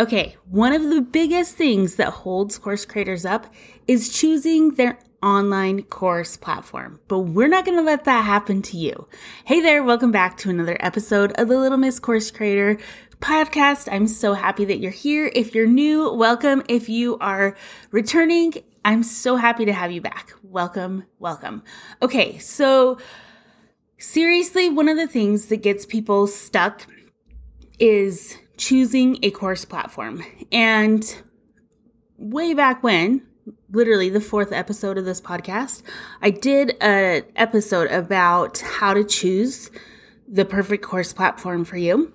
Okay, one of the biggest things that holds course creators up is choosing their online course platform. But we're not going to let that happen to you. Hey there, welcome back to another episode of the Little Miss Course Creator podcast. I'm so happy that you're here. If you're new, welcome. If you are returning, I'm so happy to have you back. Welcome, welcome. Okay, so seriously, one of the things that gets people stuck is choosing a course platform. And way back when, literally the fourth episode of this podcast, I did an episode about how to choose the perfect course platform for you.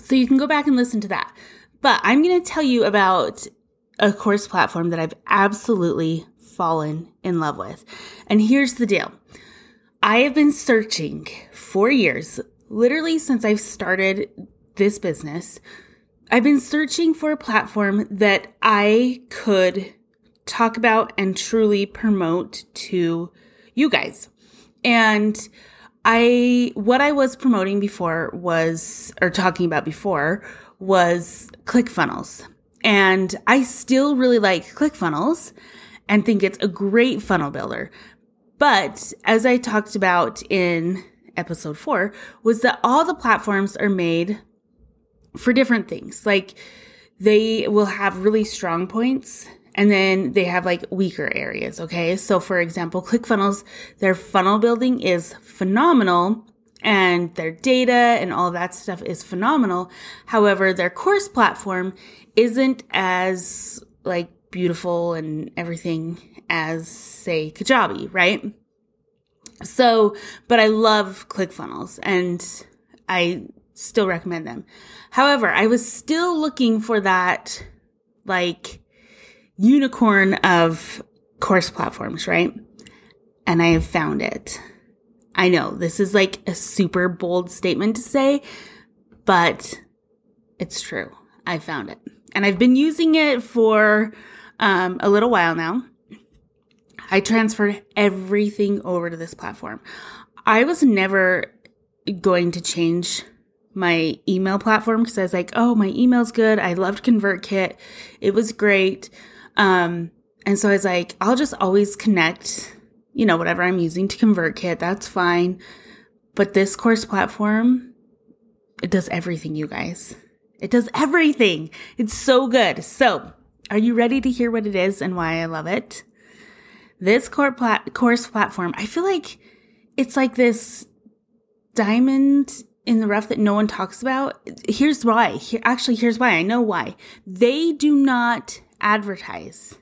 So you can go back and listen to that. But I'm going to tell you about a course platform that I've absolutely fallen in love with. And here's the deal I have been searching for years, literally since I've started this business. I've been searching for a platform that I could talk about and truly promote to you guys. And I, what I was promoting before was, or talking about before was ClickFunnels. And I still really like ClickFunnels and think it's a great funnel builder. But as I talked about in episode four, was that all the platforms are made for different things. Like they will have really strong points and then they have like weaker areas. Okay. So for example, ClickFunnels, their funnel building is phenomenal and their data and all that stuff is phenomenal. However, their course platform isn't as like beautiful and everything as say Kajabi, right? So, but I love ClickFunnels and I still recommend them. However, I was still looking for that like unicorn of course platforms, right? And I have found it. I know this is like a super bold statement to say, but it's true. I found it. And I've been using it for um, a little while now. I transferred everything over to this platform. I was never going to change my email platform because I was like, oh, my email's good. I loved ConvertKit. It was great. Um, and so I was like, I'll just always connect, you know, whatever I'm using to ConvertKit. That's fine. But this course platform, it does everything, you guys. It does everything. It's so good. So, are you ready to hear what it is and why I love it? This plat- course platform, I feel like it's like this diamond in the rough that no one talks about. Here's why. Here, actually, here's why. I know why. They do not advertise.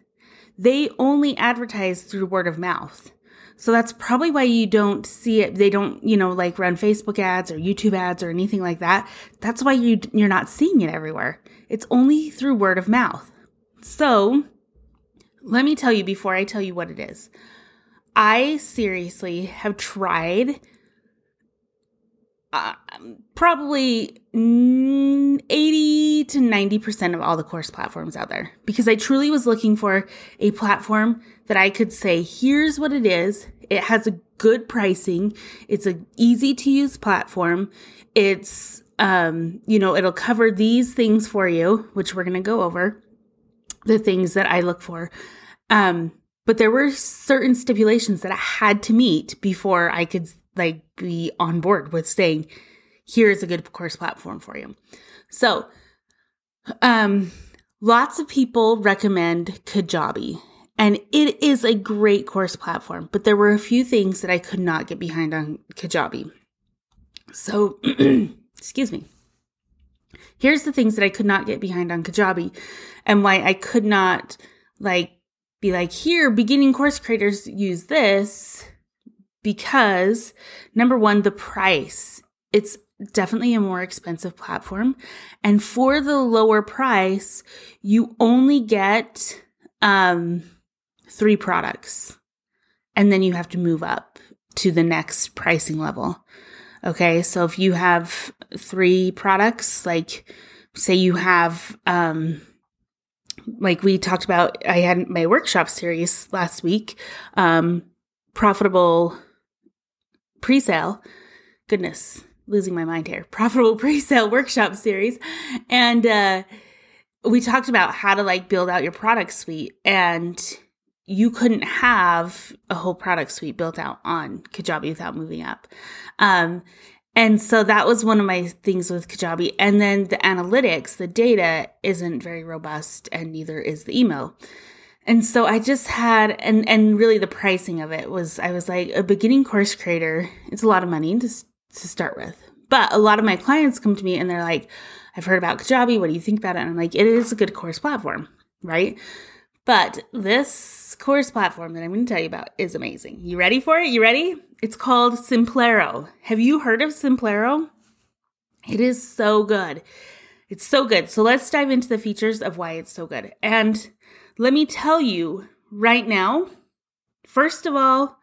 They only advertise through word of mouth. So that's probably why you don't see it. They don't, you know, like run Facebook ads or YouTube ads or anything like that. That's why you you're not seeing it everywhere. It's only through word of mouth. So, let me tell you before I tell you what it is. I seriously have tried uh, probably 80 to 90% of all the course platforms out there because I truly was looking for a platform that I could say, here's what it is. It has a good pricing. It's an easy to use platform. It's, um, you know, it'll cover these things for you, which we're going to go over the things that I look for. Um, but there were certain stipulations that I had to meet before I could like be on board with saying, here's a good course platform for you. So, um, lots of people recommend Kajabi and it is a great course platform, but there were a few things that I could not get behind on Kajabi. So, excuse me. Here's the things that I could not get behind on Kajabi and why I could not like be like, here, beginning course creators use this because number one, the price. It's definitely a more expensive platform. And for the lower price, you only get um, three products. And then you have to move up to the next pricing level. Okay. So if you have three products, like say you have, um, like we talked about, I had my workshop series last week, um, profitable pre-sale. Goodness, losing my mind here. Profitable pre-sale workshop series. And uh we talked about how to like build out your product suite and you couldn't have a whole product suite built out on Kajabi without moving up. Um, and so that was one of my things with Kajabi. And then the analytics, the data isn't very robust and neither is the email. And so I just had, and, and really the pricing of it was, I was like a beginning course creator. It's a lot of money to, to start with. But a lot of my clients come to me and they're like, I've heard about Kajabi. What do you think about it? And I'm like, it is a good course platform, right? But this course platform that I'm going to tell you about is amazing. You ready for it? You ready? It's called Simplero. Have you heard of Simplero? It is so good. It's so good. So let's dive into the features of why it's so good. And let me tell you right now, first of all,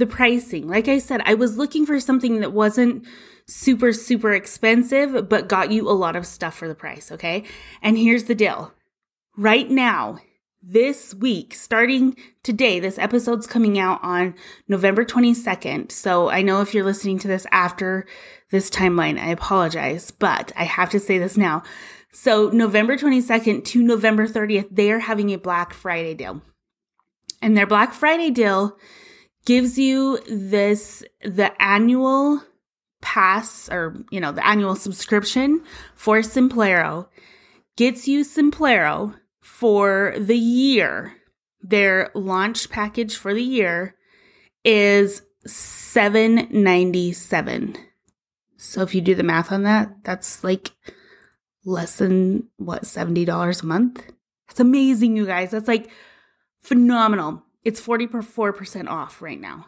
the pricing. Like I said, I was looking for something that wasn't super, super expensive, but got you a lot of stuff for the price. Okay. And here's the deal right now, this week, starting today, this episode's coming out on November 22nd. So I know if you're listening to this after this timeline, I apologize, but I have to say this now. So November 22nd to November 30th, they are having a Black Friday deal. And their Black Friday deal gives you this, the annual pass or, you know, the annual subscription for Simplero gets you Simplero for the year, their launch package for the year is 797. So if you do the math on that, that's like less than what, $70 a month? That's amazing, you guys. That's like phenomenal. It's 44% off right now.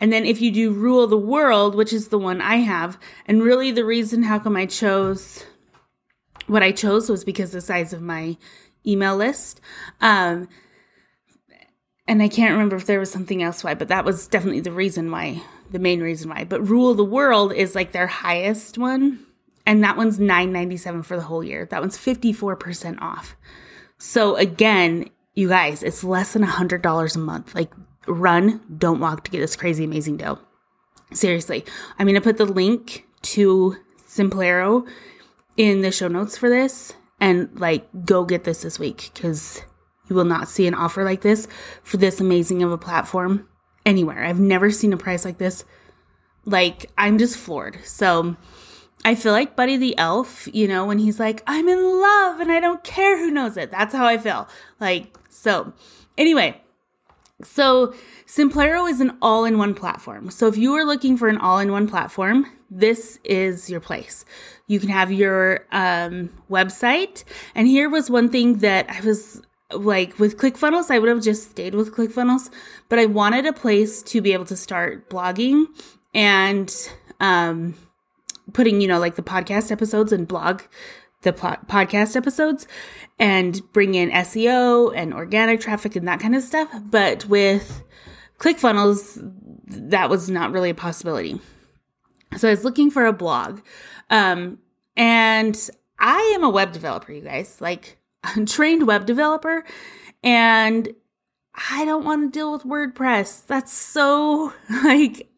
And then if you do Rule the World, which is the one I have, and really the reason how come I chose what I chose was because the size of my email list. Um, and I can't remember if there was something else why, but that was definitely the reason why, the main reason why. But Rule the World is like their highest one, and that one's nine ninety seven for the whole year. That one's fifty four percent off. So again, you guys, it's less than a hundred dollars a month. Like, run, don't walk to get this crazy amazing deal. Seriously, I'm gonna put the link to Simplero in the show notes for this and like go get this this week because you will not see an offer like this for this amazing of a platform anywhere. I've never seen a price like this. Like, I'm just floored. So, I feel like Buddy the Elf, you know, when he's like, I'm in love and I don't care who knows it. That's how I feel. Like, so anyway, so Simplero is an all in one platform. So if you are looking for an all in one platform, this is your place. You can have your um, website. And here was one thing that I was like with ClickFunnels, I would have just stayed with ClickFunnels, but I wanted a place to be able to start blogging and um, putting, you know, like the podcast episodes and blog the podcast episodes and bring in SEO and organic traffic and that kind of stuff. But with ClickFunnels, that was not really a possibility. So I was looking for a blog. Um, and I am a web developer, you guys, like a trained web developer. And I don't want to deal with WordPress. That's so like,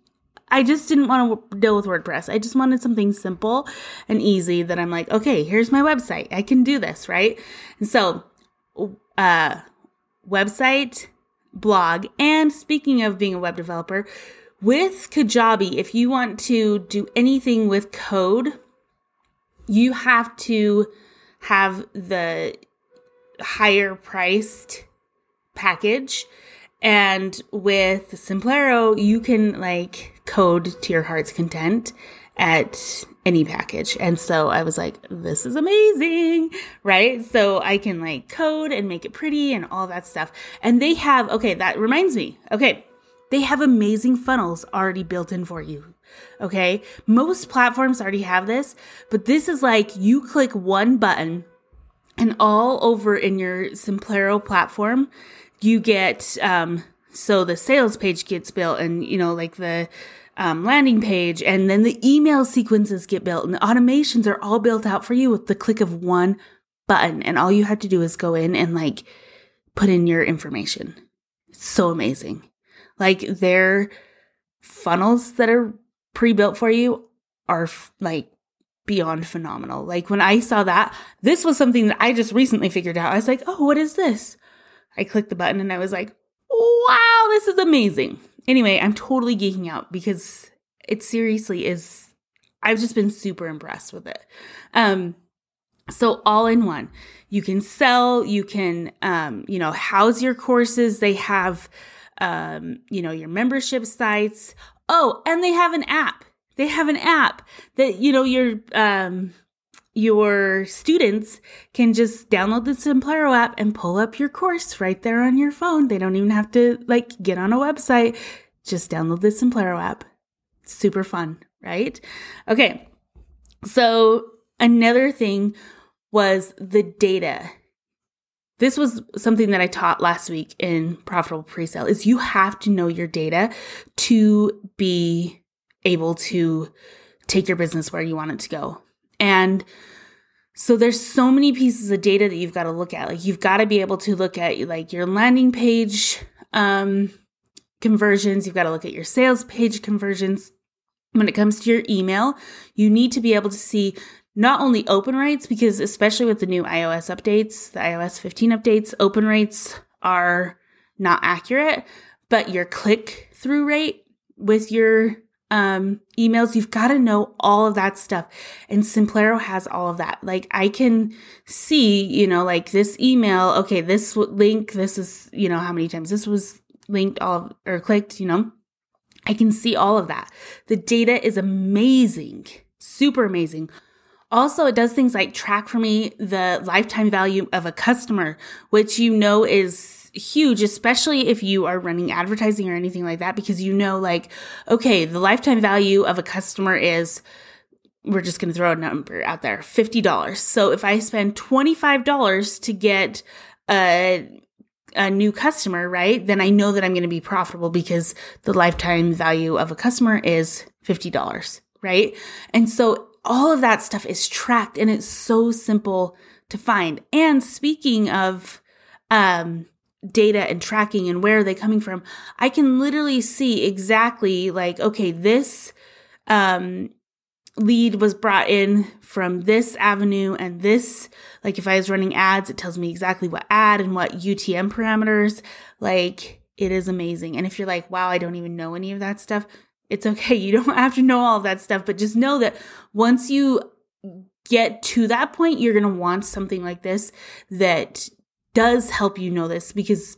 I just didn't want to deal with WordPress. I just wanted something simple and easy that I'm like, okay, here's my website. I can do this, right? And so, uh, website, blog, and speaking of being a web developer, with Kajabi, if you want to do anything with code, you have to have the higher priced package. And with Simplero, you can like code to your heart's content at any package. And so I was like, this is amazing, right? So I can like code and make it pretty and all that stuff. And they have, okay, that reminds me. Okay. They have amazing funnels already built in for you. Okay. Most platforms already have this, but this is like you click one button and all over in your Simplero platform, you get, um, so the sales page gets built and, you know, like the, um, landing page and then the email sequences get built and the automations are all built out for you with the click of one button. And all you have to do is go in and like put in your information. It's so amazing. Like their funnels that are pre built for you are f- like beyond phenomenal. Like when I saw that, this was something that I just recently figured out. I was like, oh, what is this? I clicked the button and I was like, wow, this is amazing. Anyway, I'm totally geeking out because it seriously is. I've just been super impressed with it. Um, so all in one, you can sell, you can, um, you know, house your courses. They have, um, you know, your membership sites. Oh, and they have an app. They have an app that, you know, your, um, your students can just download the Simplero app and pull up your course right there on your phone. They don't even have to like get on a website. Just download the Simplero app. Super fun, right? Okay. So another thing was the data. This was something that I taught last week in profitable presale is you have to know your data to be able to take your business where you want it to go. And so there's so many pieces of data that you've got to look at. Like you've got to be able to look at like your landing page um, conversions. You've got to look at your sales page conversions. When it comes to your email, you need to be able to see not only open rates, because especially with the new iOS updates, the iOS 15 updates, open rates are not accurate, but your click through rate with your um, emails, you've got to know all of that stuff. And Simplero has all of that. Like I can see, you know, like this email, okay, this link, this is, you know, how many times this was linked all or clicked, you know, I can see all of that. The data is amazing, super amazing. Also, it does things like track for me the lifetime value of a customer, which you know is huge, especially if you are running advertising or anything like that, because you know, like, okay, the lifetime value of a customer is, we're just going to throw a number out there $50. So if I spend $25 to get a, a new customer, right, then I know that I'm going to be profitable because the lifetime value of a customer is $50, right? And so all of that stuff is tracked and it's so simple to find. And speaking of um, data and tracking and where are they coming from, I can literally see exactly like, okay, this um, lead was brought in from this avenue and this, like if I was running ads, it tells me exactly what ad and what UTM parameters. Like it is amazing. And if you're like, wow, I don't even know any of that stuff, it's okay. You don't have to know all of that stuff, but just know that once you get to that point, you're going to want something like this that does help you know this because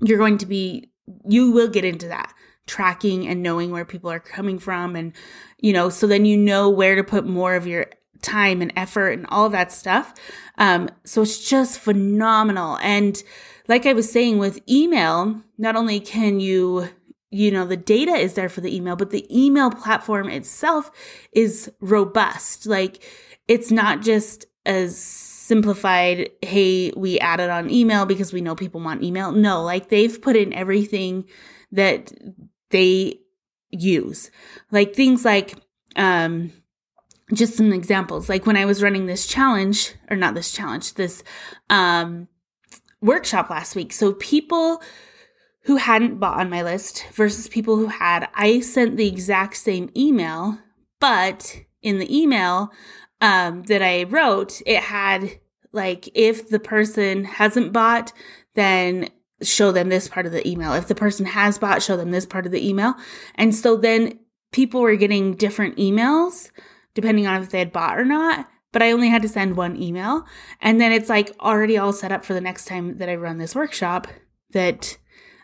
you're going to be, you will get into that tracking and knowing where people are coming from. And, you know, so then you know where to put more of your time and effort and all that stuff. Um, so it's just phenomenal. And like I was saying with email, not only can you you know, the data is there for the email, but the email platform itself is robust. Like it's not just as simplified, hey, we added on email because we know people want email. No, like they've put in everything that they use. Like things like, um, just some examples. Like when I was running this challenge, or not this challenge, this, um, workshop last week. So people, who hadn't bought on my list versus people who had. I sent the exact same email, but in the email um, that I wrote, it had like if the person hasn't bought, then show them this part of the email. If the person has bought, show them this part of the email. And so then people were getting different emails depending on if they had bought or not. But I only had to send one email. And then it's like already all set up for the next time that I run this workshop that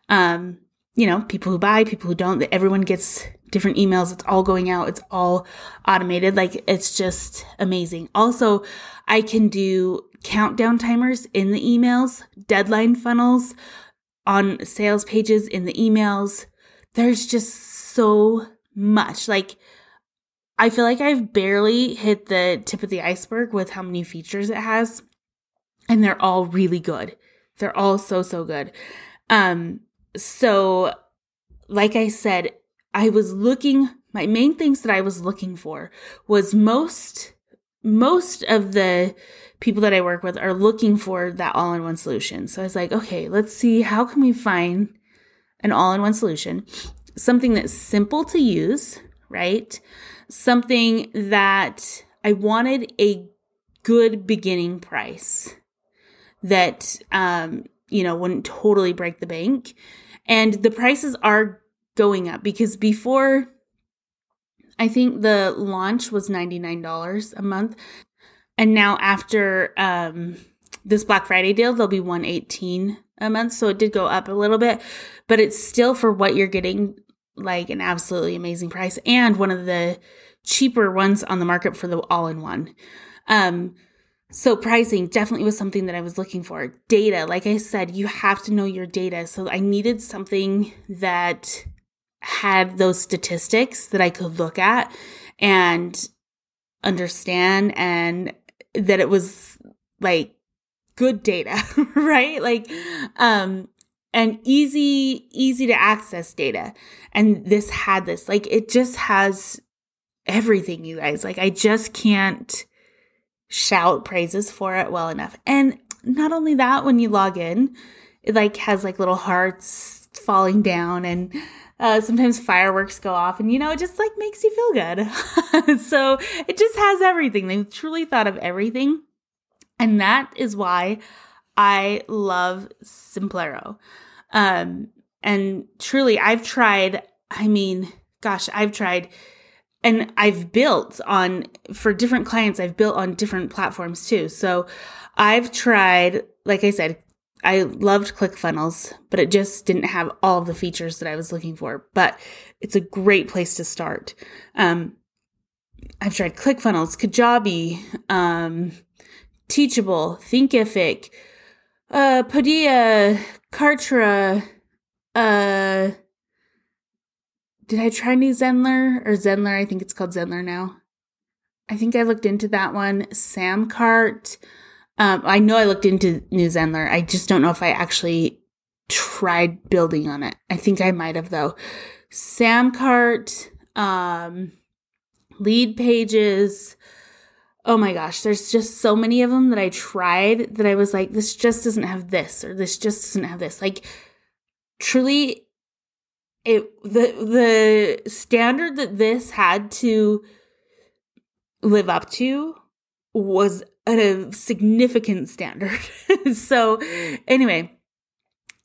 um, you know, people who buy, people who don't, that everyone gets different emails. It's all going out. It's all automated. Like it's just amazing. Also, I can do countdown timers in the emails, deadline funnels on sales pages in the emails. There's just so much. Like, I feel like I've barely hit the tip of the iceberg with how many features it has. And they're all really good. They're all so, so good. Um, so, like I said, I was looking, my main things that I was looking for was most, most of the people that I work with are looking for that all in one solution. So I was like, okay, let's see, how can we find an all in one solution? Something that's simple to use, right? Something that I wanted a good beginning price that, um, you know, wouldn't totally break the bank. And the prices are going up because before, I think the launch was $99 a month. And now after um, this Black Friday deal, they'll be 118 a month. So it did go up a little bit, but it's still for what you're getting like an absolutely amazing price and one of the cheaper ones on the market for the all-in-one. Um, so pricing definitely was something that I was looking for. Data, like I said, you have to know your data. So I needed something that had those statistics that I could look at and understand and that it was like good data, right? Like um and easy easy to access data. And this had this. Like it just has everything, you guys. Like I just can't shout praises for it well enough. And not only that, when you log in, it like has like little hearts falling down and uh, sometimes fireworks go off and you know it just like makes you feel good. So it just has everything. They truly thought of everything. And that is why i love simplero. Um and truly i've tried i mean gosh i've tried and I've built on for different clients, I've built on different platforms too. So I've tried, like I said, I loved ClickFunnels, but it just didn't have all the features that I was looking for. But it's a great place to start. Um, I've tried ClickFunnels, Kajabi, um, Teachable, Thinkific, uh, Podia, Kartra, uh, did I try New Zenler or Zenler? I think it's called Zenler now. I think I looked into that one. Samcart. Um, I know I looked into New Zenler. I just don't know if I actually tried building on it. I think I might have though. Samcart, um, Leadpages. Oh my gosh, there's just so many of them that I tried that I was like, this just doesn't have this or this just doesn't have this. Like, truly, it the the standard that this had to live up to was a significant standard. so anyway,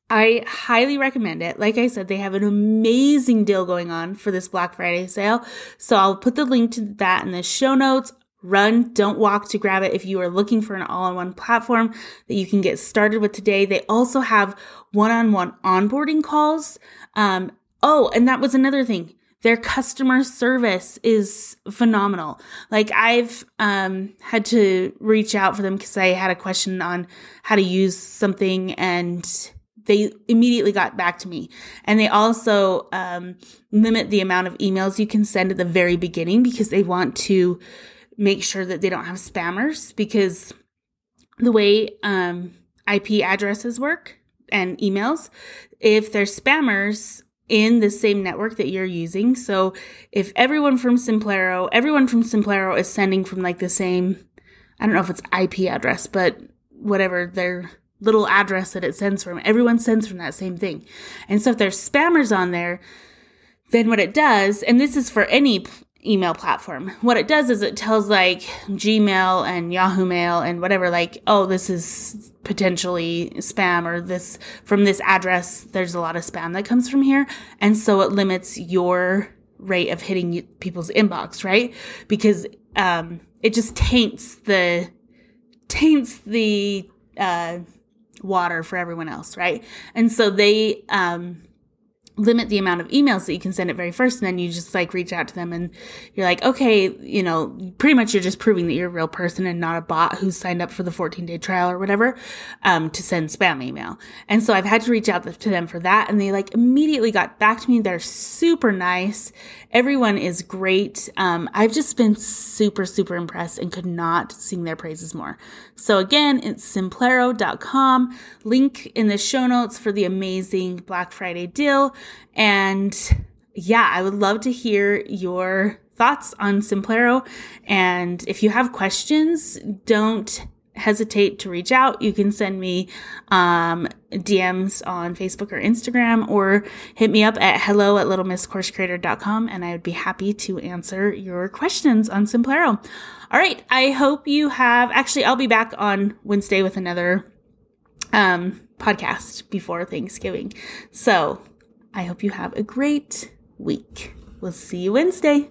I highly recommend it. Like I said, they have an amazing deal going on for this Black Friday sale. So I'll put the link to that in the show notes. Run, don't walk to grab it if you are looking for an all in one platform that you can get started with today. They also have one on one onboarding calls. Um, Oh, and that was another thing. Their customer service is phenomenal. Like I've um, had to reach out for them because I had a question on how to use something and they immediately got back to me. And they also um, limit the amount of emails you can send at the very beginning because they want to make sure that they don't have spammers because the way um, IP addresses work and emails, if they're spammers, in the same network that you're using. So if everyone from Simplero, everyone from Simplero is sending from like the same, I don't know if it's IP address, but whatever their little address that it sends from, everyone sends from that same thing. And so if there's spammers on there, then what it does, and this is for any email platform. What it does is it tells like Gmail and Yahoo Mail and whatever, like, oh, this is potentially spam or this from this address, there's a lot of spam that comes from here. And so it limits your rate of hitting people's inbox, right? Because, um, it just taints the, taints the, uh, water for everyone else, right? And so they, um, limit the amount of emails that you can send at very first and then you just like reach out to them and you're like okay you know pretty much you're just proving that you're a real person and not a bot who's signed up for the 14 day trial or whatever um, to send spam email. And so i've had to reach out to them for that and they like immediately got back to me. They're super nice. Everyone is great. Um, i've just been super super impressed and could not sing their praises more. So again it's simplero.com link in the show notes for the amazing black friday deal and yeah, I would love to hear your thoughts on Simplero. And if you have questions, don't hesitate to reach out. You can send me um, DMs on Facebook or Instagram or hit me up at hello at littlemisscoursecreator.com and I would be happy to answer your questions on Simplero. All right. I hope you have actually I'll be back on Wednesday with another um podcast before Thanksgiving. So I hope you have a great week. We'll see you Wednesday.